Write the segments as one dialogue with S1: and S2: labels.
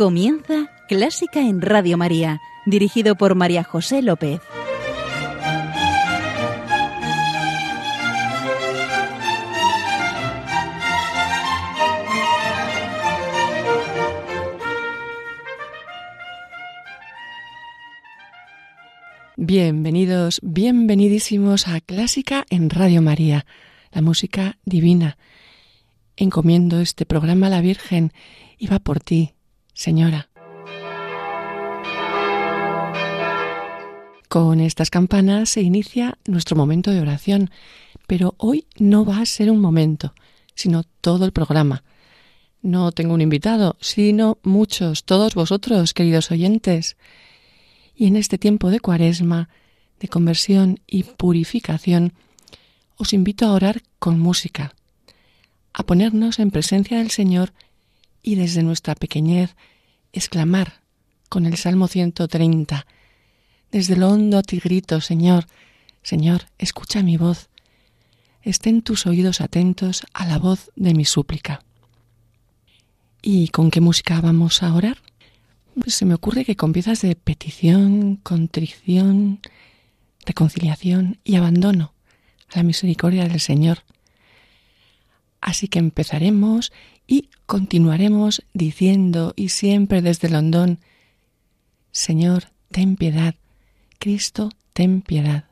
S1: Comienza Clásica en Radio María, dirigido por María José López.
S2: Bienvenidos, bienvenidísimos a Clásica en Radio María, la música divina. Encomiendo este programa a la Virgen y va por ti, Señora. Con estas campanas se inicia nuestro momento de oración, pero hoy no va a ser un momento, sino todo el programa. No tengo un invitado, sino muchos, todos vosotros, queridos oyentes. Y en este tiempo de cuaresma, de conversión y purificación, os invito a orar con música, a ponernos en presencia del Señor y desde nuestra pequeñez exclamar con el Salmo 130, desde lo hondo ti grito, Señor, Señor, escucha mi voz. Estén tus oídos atentos a la voz de mi súplica. ¿Y con qué música vamos a orar? Pues se me ocurre que con piezas de petición, contrición, reconciliación y abandono a la misericordia del Señor. Así que empezaremos y continuaremos diciendo y siempre desde el hondón, Señor, ten piedad, Cristo, ten piedad.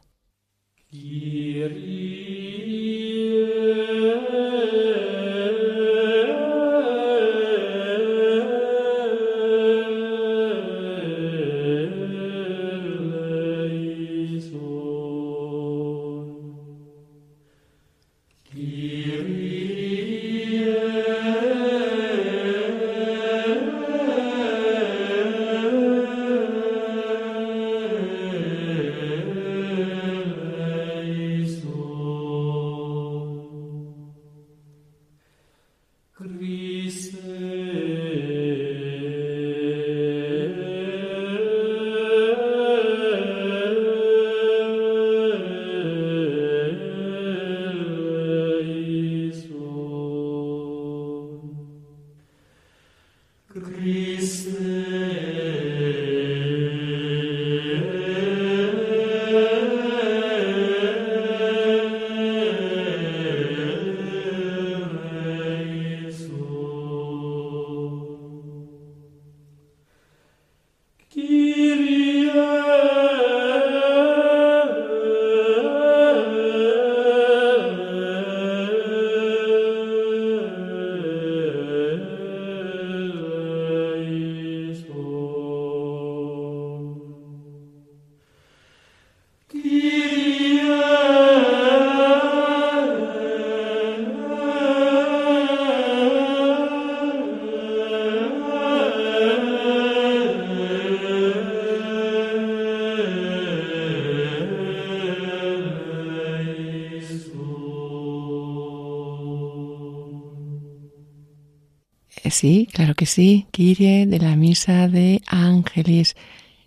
S2: Sí, claro que sí. Kyrie de la misa de Ángeles.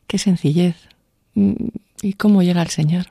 S2: Qué sencillez. Mm, ¿Y cómo llega el Señor?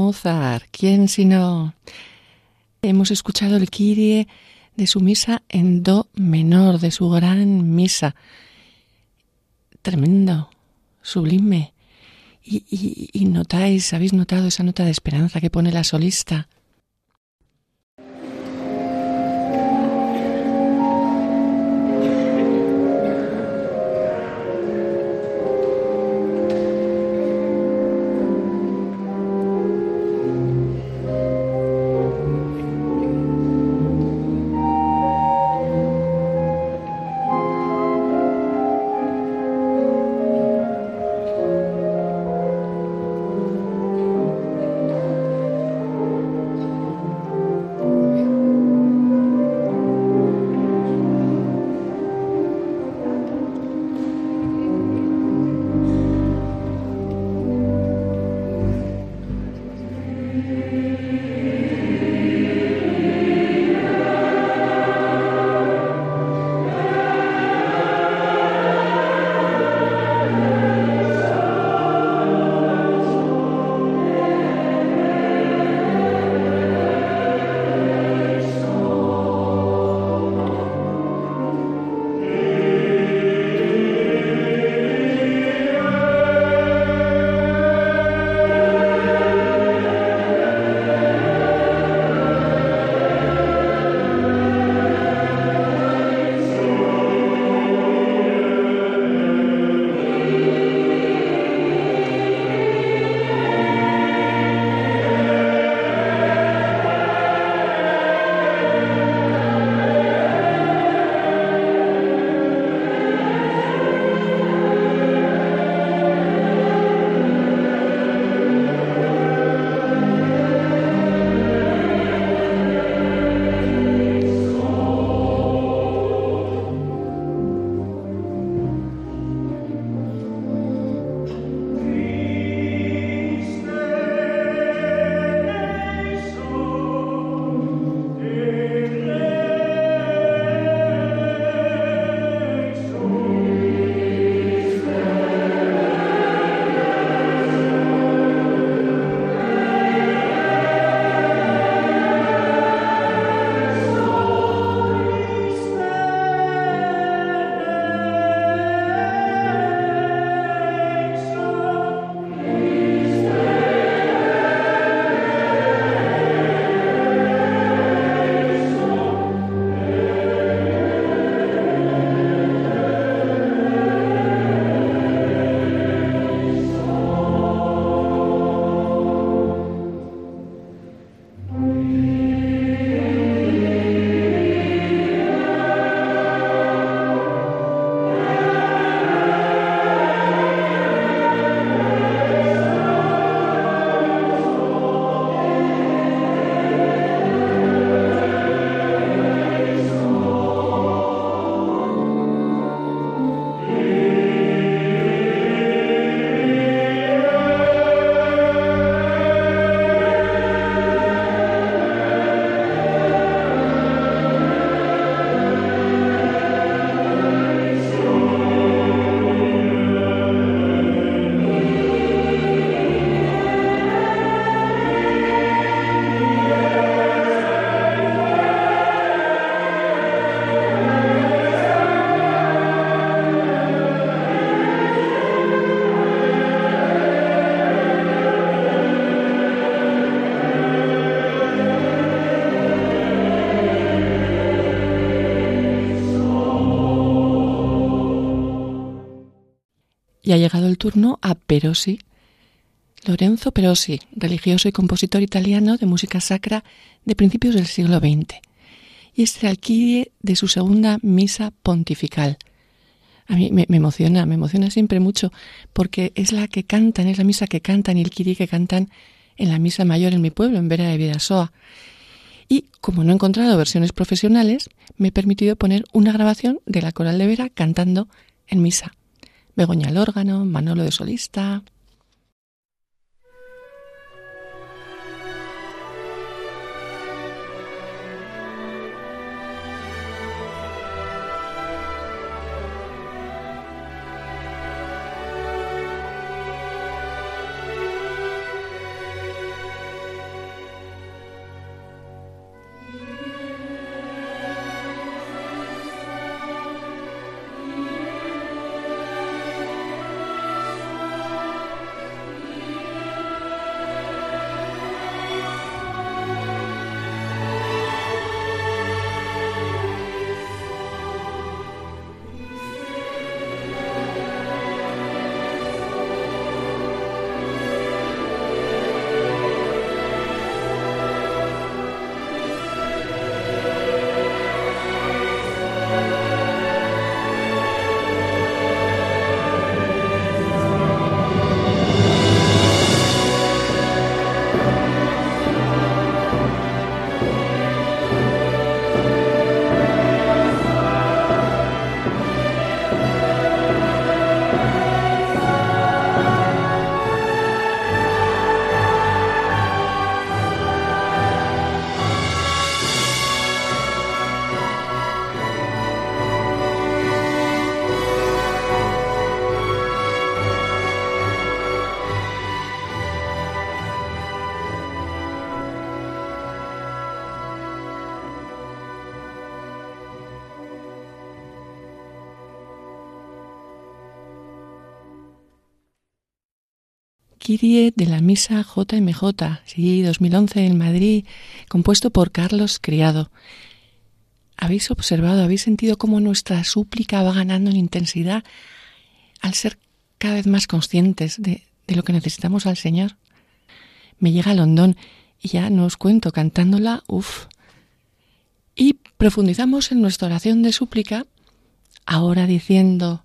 S3: Mozart, ¿quién si no? Hemos escuchado el Kyrie de su misa en Do menor, de su gran misa. Tremendo, sublime. Y, y notáis, habéis notado esa nota de esperanza que pone la solista. Y ha llegado el turno a Perosi. Lorenzo Perosi, religioso y compositor italiano de música sacra de principios del siglo XX. Y es alquide de su segunda misa pontifical. A mí me, emociona, me emociona siempre mucho, porque es la que cantan, es la misa que cantan y el kiri que cantan en la misa mayor en mi pueblo, en Vera de Vidasoa. Y como no he encontrado versiones profesionales, me he permitido poner una grabación de la coral de Vera cantando en misa. Begoña al órgano, Manolo de solista. Kyrie de la misa JMJ, sí, 2011 en Madrid, compuesto por Carlos Criado. ¿Habéis observado, habéis sentido cómo nuestra súplica va ganando en intensidad al ser cada vez más conscientes de, de lo que necesitamos al Señor? Me llega Londón y ya no os cuento cantándola, uff. Y profundizamos en nuestra oración de súplica, ahora diciendo,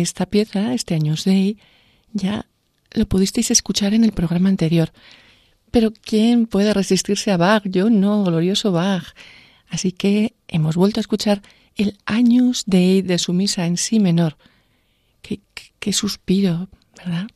S3: Esta pieza, este Años Day, ya lo pudisteis escuchar en el programa anterior. Pero ¿quién puede resistirse a Bach? Yo no, glorioso Bach. Así que hemos vuelto a escuchar el Años Day de su misa en sí menor. Qué, qué, qué suspiro, ¿verdad?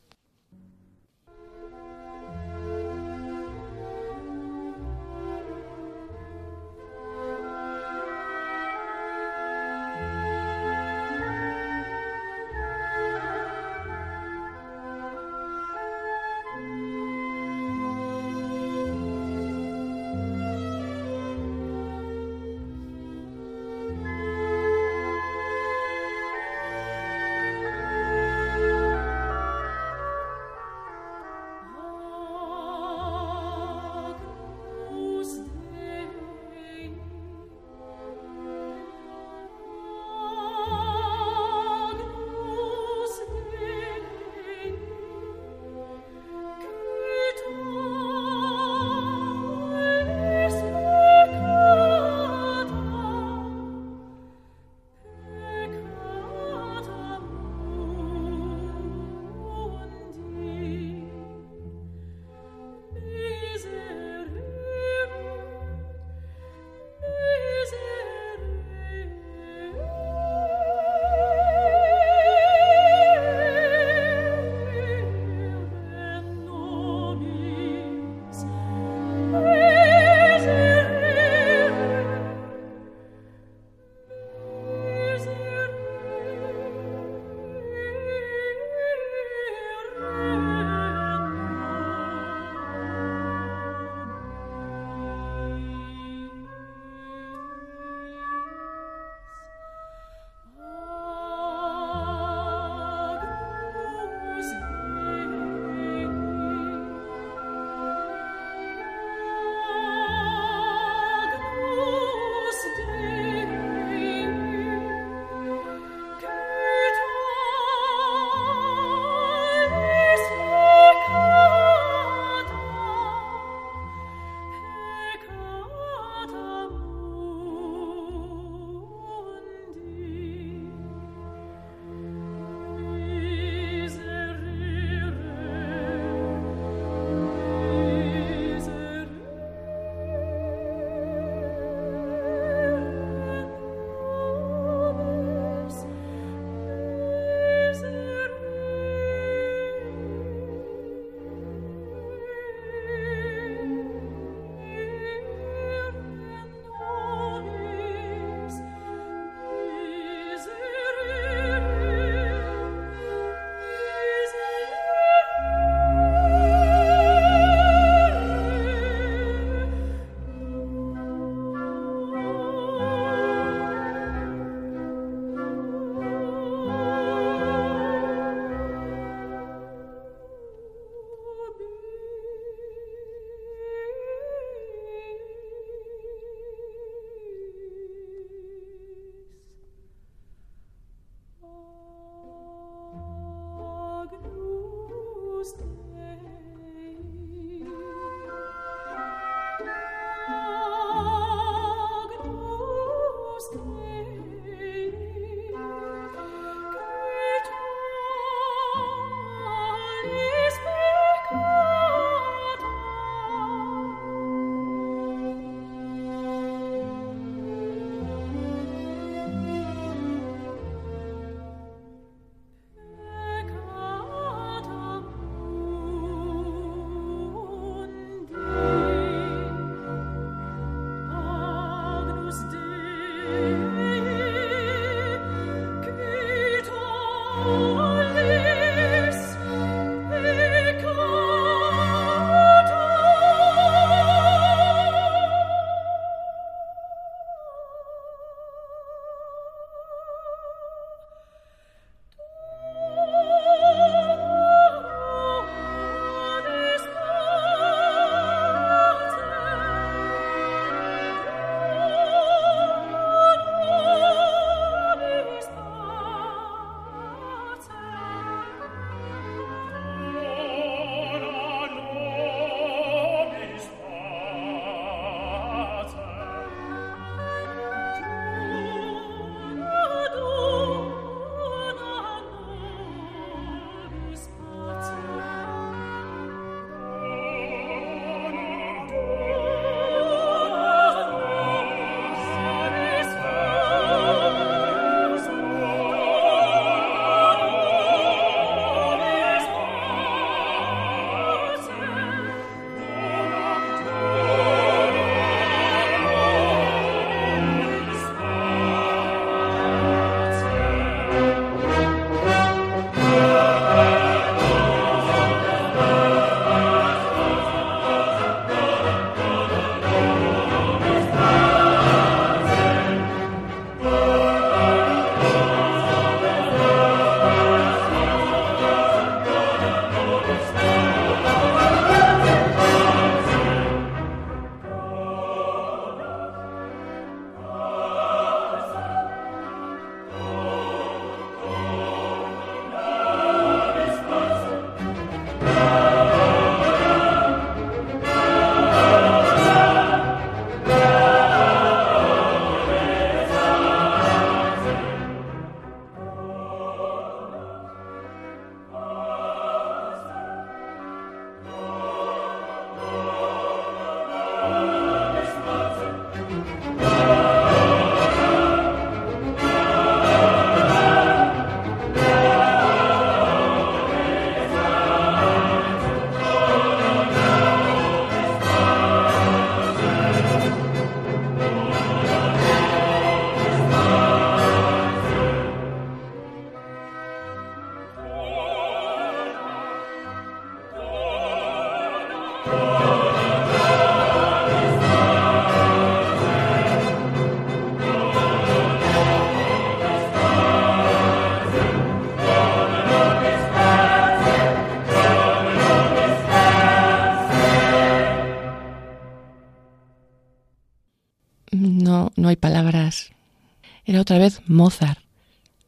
S3: Otra vez Mozart,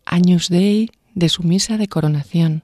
S3: Años Dei de su misa de coronación.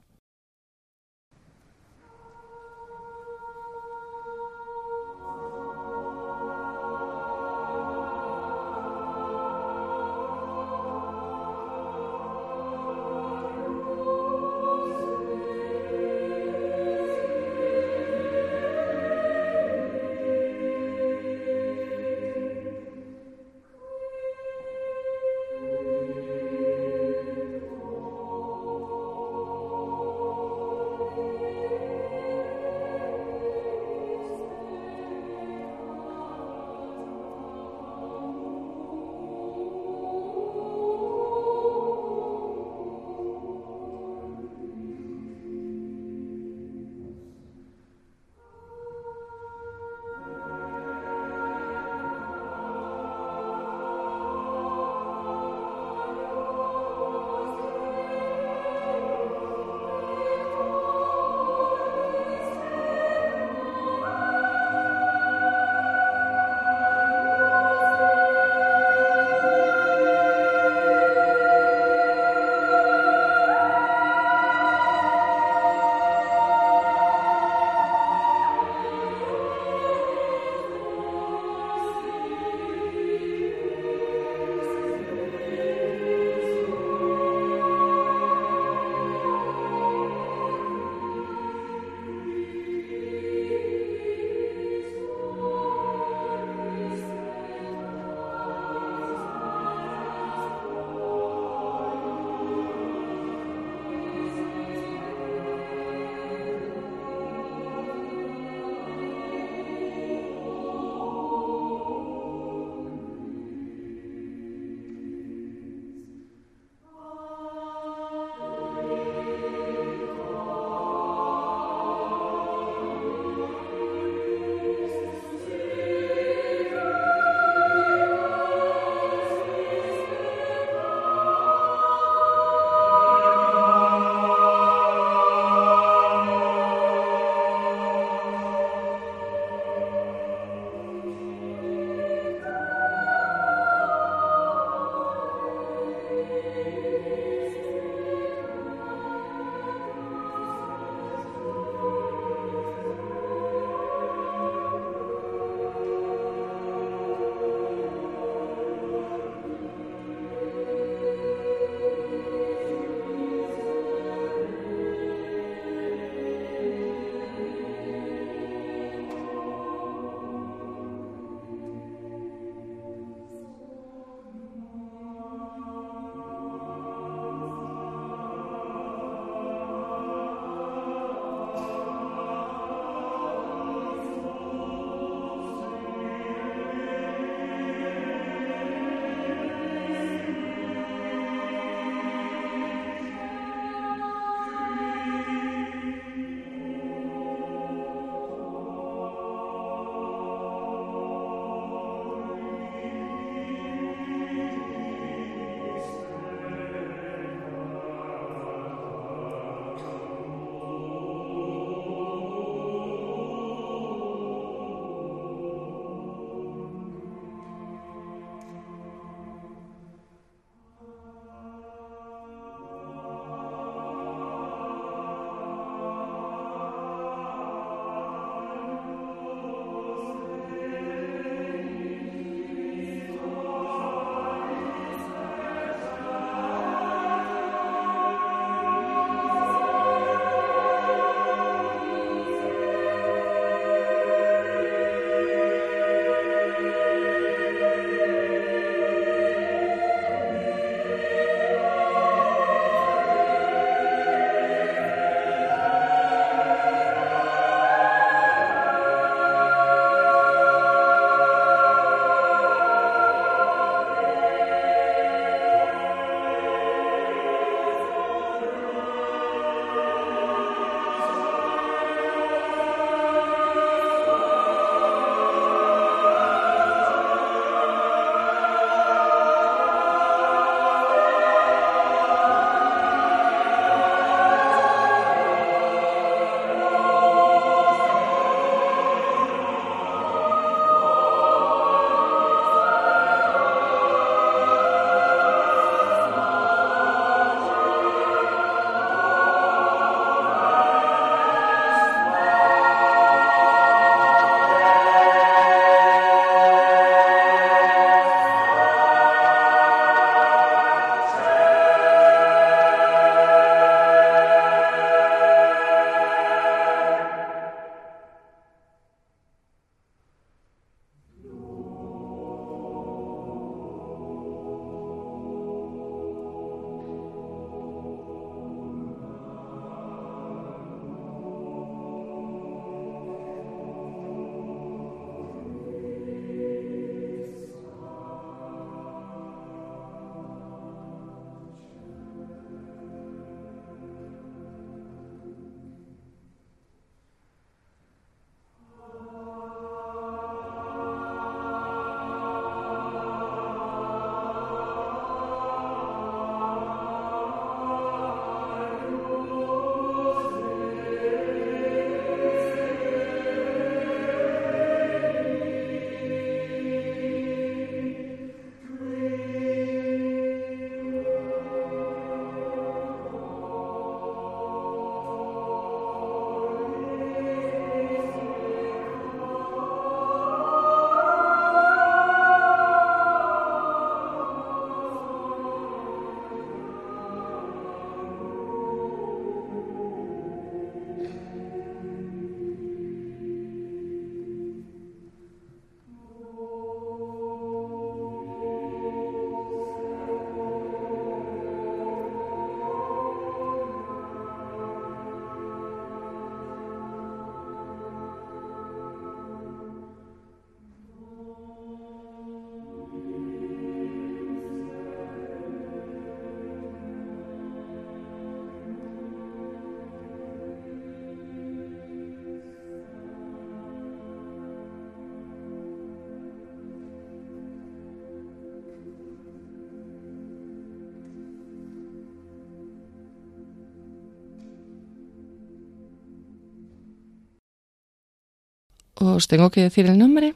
S2: ¿Os tengo que decir el nombre?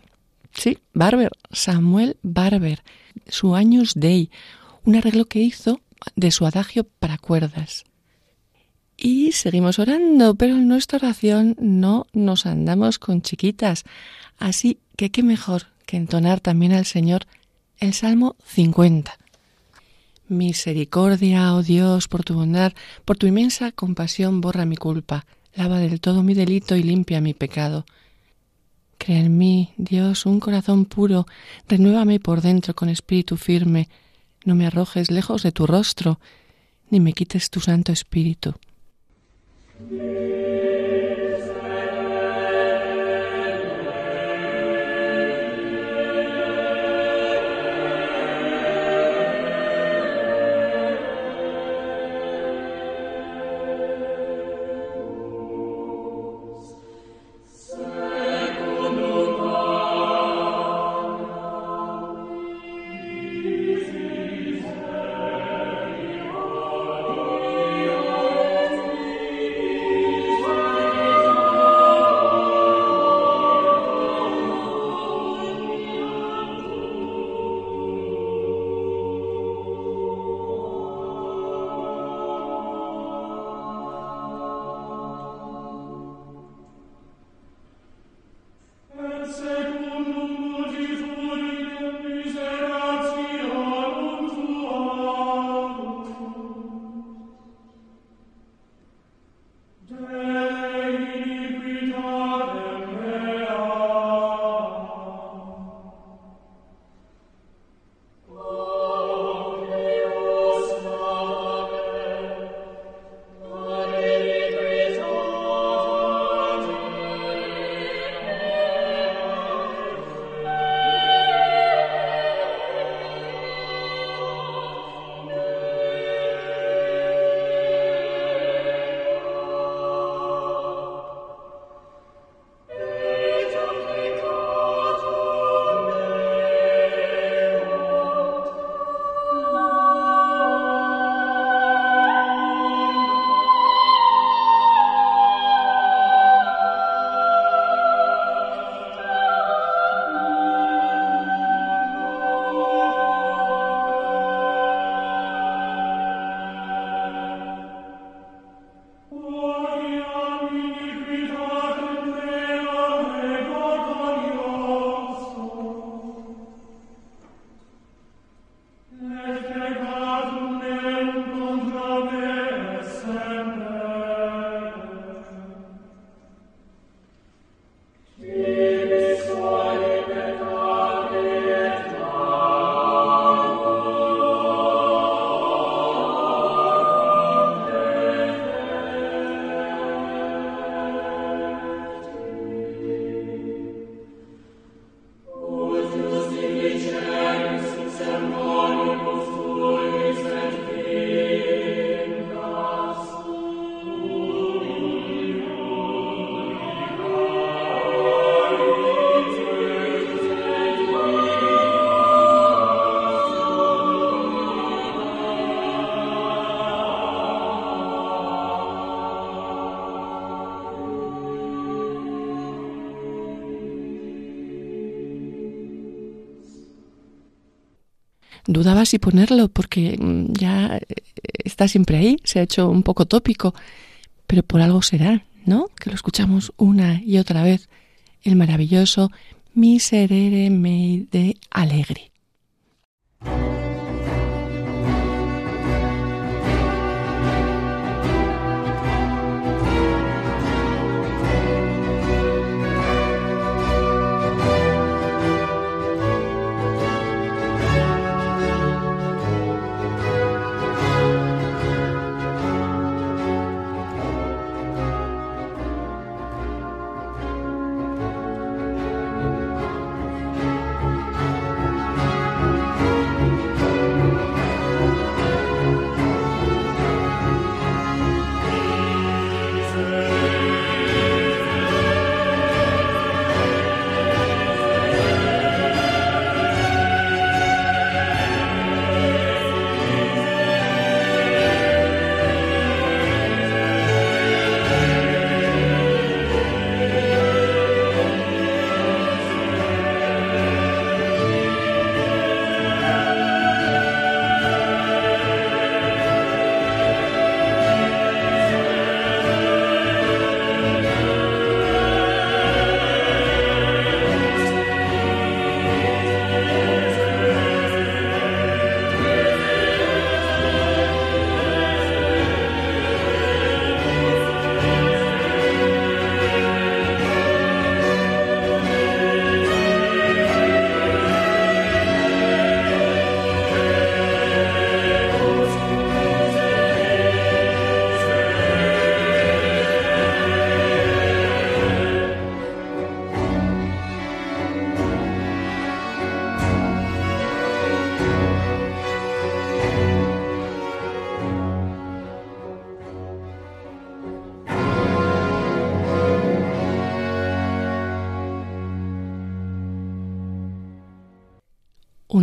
S2: Sí, Barber, Samuel Barber, su Años Day, un arreglo que hizo de su adagio para cuerdas. Y seguimos orando, pero en nuestra oración no nos andamos con chiquitas. Así que qué mejor que entonar también al Señor el Salmo 50. Misericordia, oh Dios, por tu bondad, por tu inmensa compasión borra mi culpa, lava del todo mi delito y limpia mi pecado. Crea en mí, Dios, un corazón puro, renuévame por dentro con espíritu firme, no me arrojes lejos de tu rostro, ni me quites tu Santo Espíritu. Si ponerlo porque mm, ya eh, está siempre ahí, se ha hecho un poco tópico, pero por algo será, ¿no? Que lo escuchamos una y otra vez, el maravilloso Miserere mei de Alegri.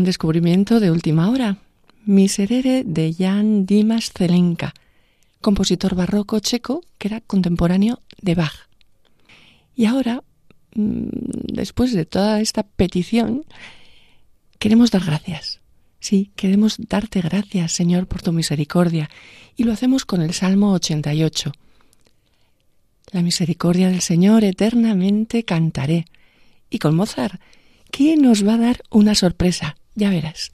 S3: Descubrimiento de última hora. Miserere de Jan Dimas Zelenka, compositor barroco checo que era contemporáneo de Bach. Y ahora, mm, después de toda esta petición, queremos dar gracias. Sí, queremos darte gracias, Señor, por tu misericordia, y lo hacemos con el Salmo 88. La misericordia del Señor eternamente cantaré. Y con Mozart, ¿quién nos va a dar una sorpresa? Ya verás.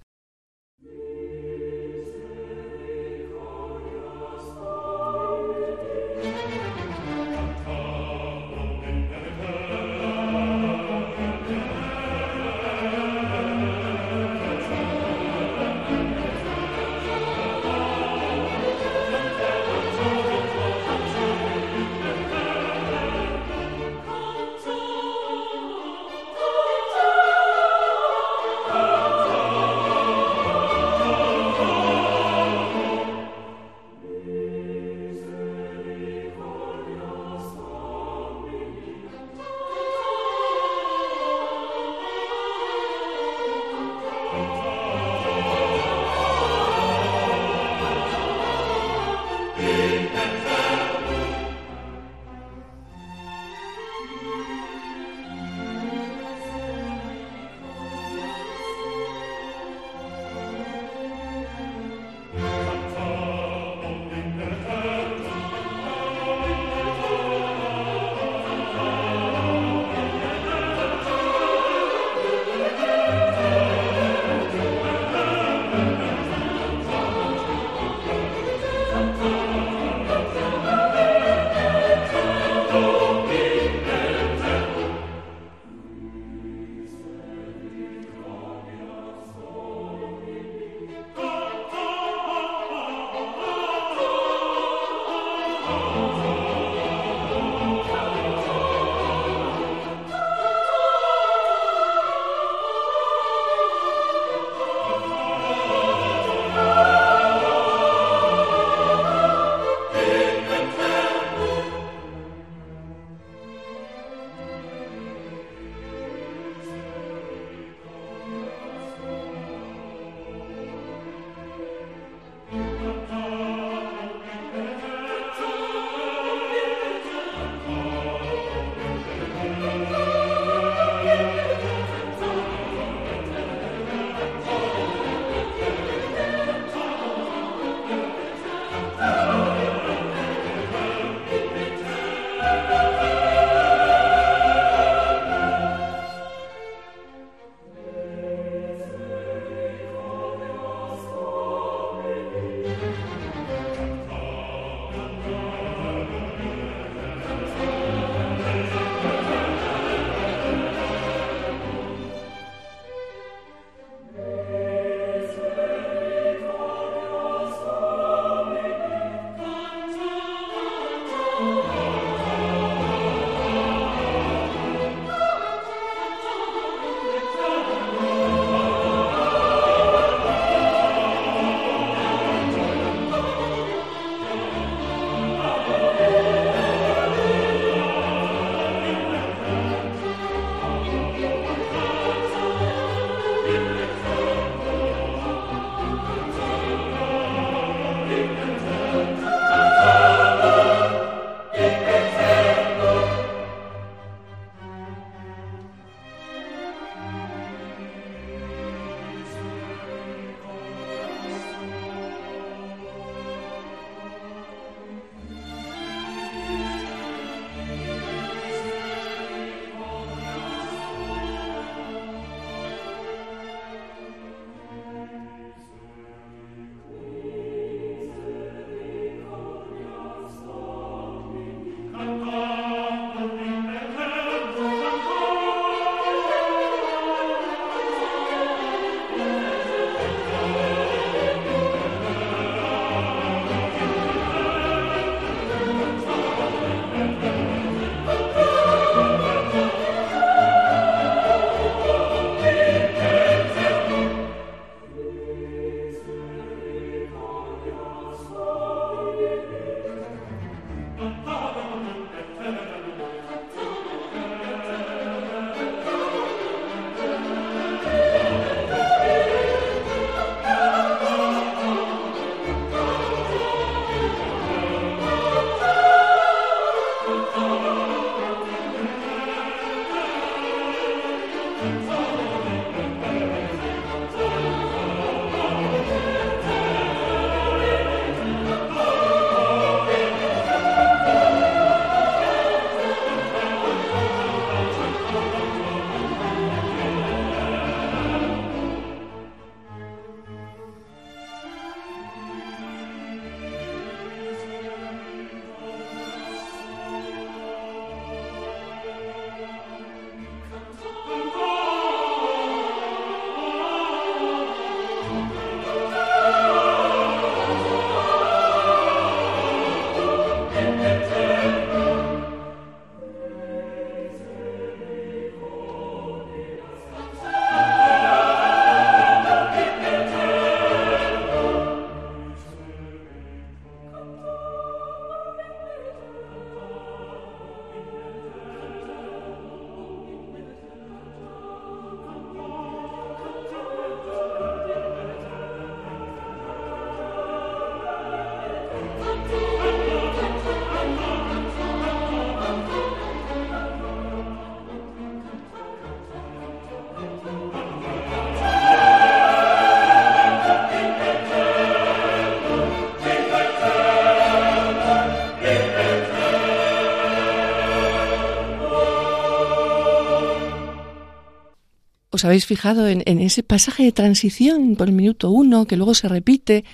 S3: ¿Os habéis fijado en, ese pasaje de transición por el minuto uno que luego se repite?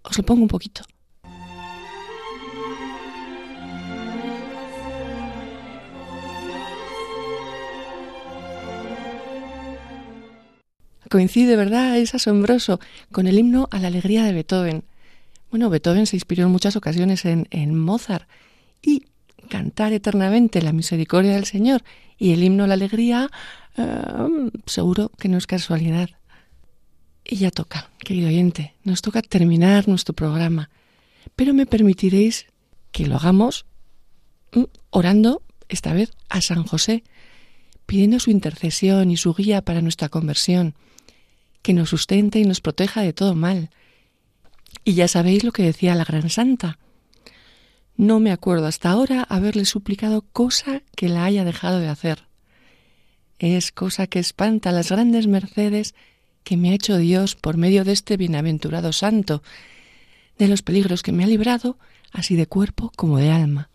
S3: Os lo pongo un poquito. Coincide, ¿verdad? Es asombroso con el himno a la alegría de Beethoven. Bueno, Beethoven se inspiró en muchas ocasiones en, en Mozart y cantar eternamente la misericordia del Señor y el himno a la alegría Em, seguro que no es casualidad. Y ya toca, querido oyente, nos toca terminar nuestro programa, pero me permitiréis que lo hagamos mm, orando esta vez a San José, pidiendo su intercesión y su guía para nuestra conversión, que nos sustente y nos proteja de todo mal. Y ya sabéis lo que decía la gran santa. No me acuerdo hasta ahora haberle suplicado cosa que la haya dejado de hacer es cosa que espanta las grandes mercedes que me ha hecho Dios por medio de este bienaventurado santo, de los peligros que me ha librado, así de cuerpo como de alma.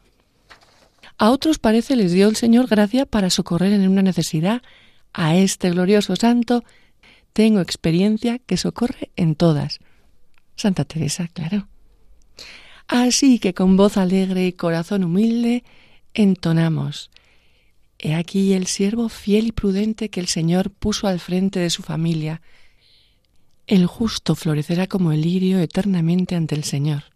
S3: A otros parece les dio el Señor gracia para socorrer en una necesidad. A este glorioso santo tengo experiencia que socorre en todas. Santa Teresa, claro. Así que con voz alegre y corazón humilde entonamos He aquí el siervo fiel y prudente que el Señor puso al frente de su familia. El justo florecerá como el lirio eternamente ante el Señor.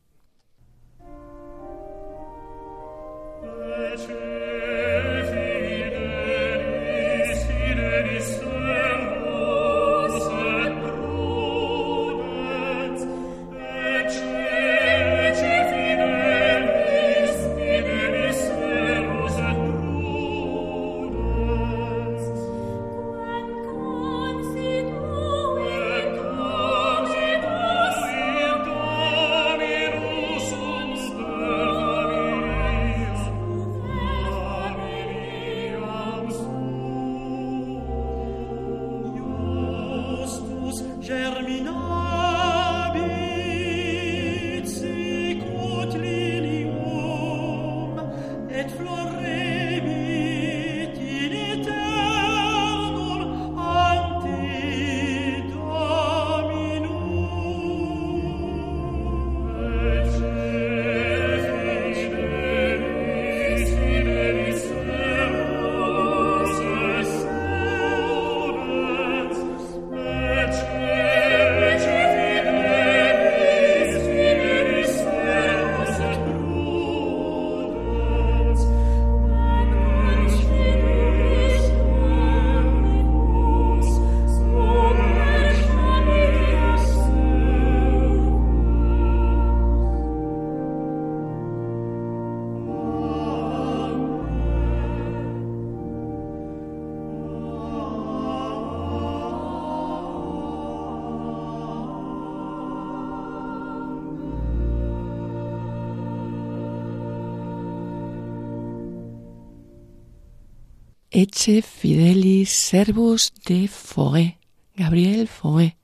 S3: Eche Fidelis Servus de Fogué, Gabriel Fogué.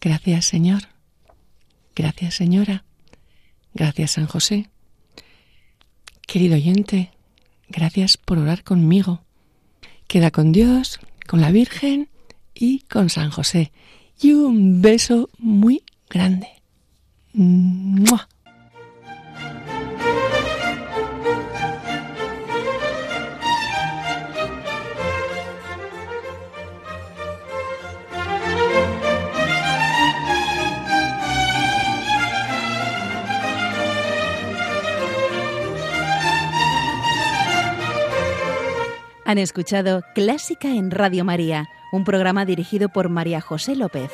S3: Gracias, Señor. Gracias, Señora. Gracias, San José. Querido oyente, gracias por orar conmigo. Queda con Dios, con la Virgen y con San José. Y un beso muy grande.
S4: Han escuchado Clásica en Radio María, un programa dirigido por María José López.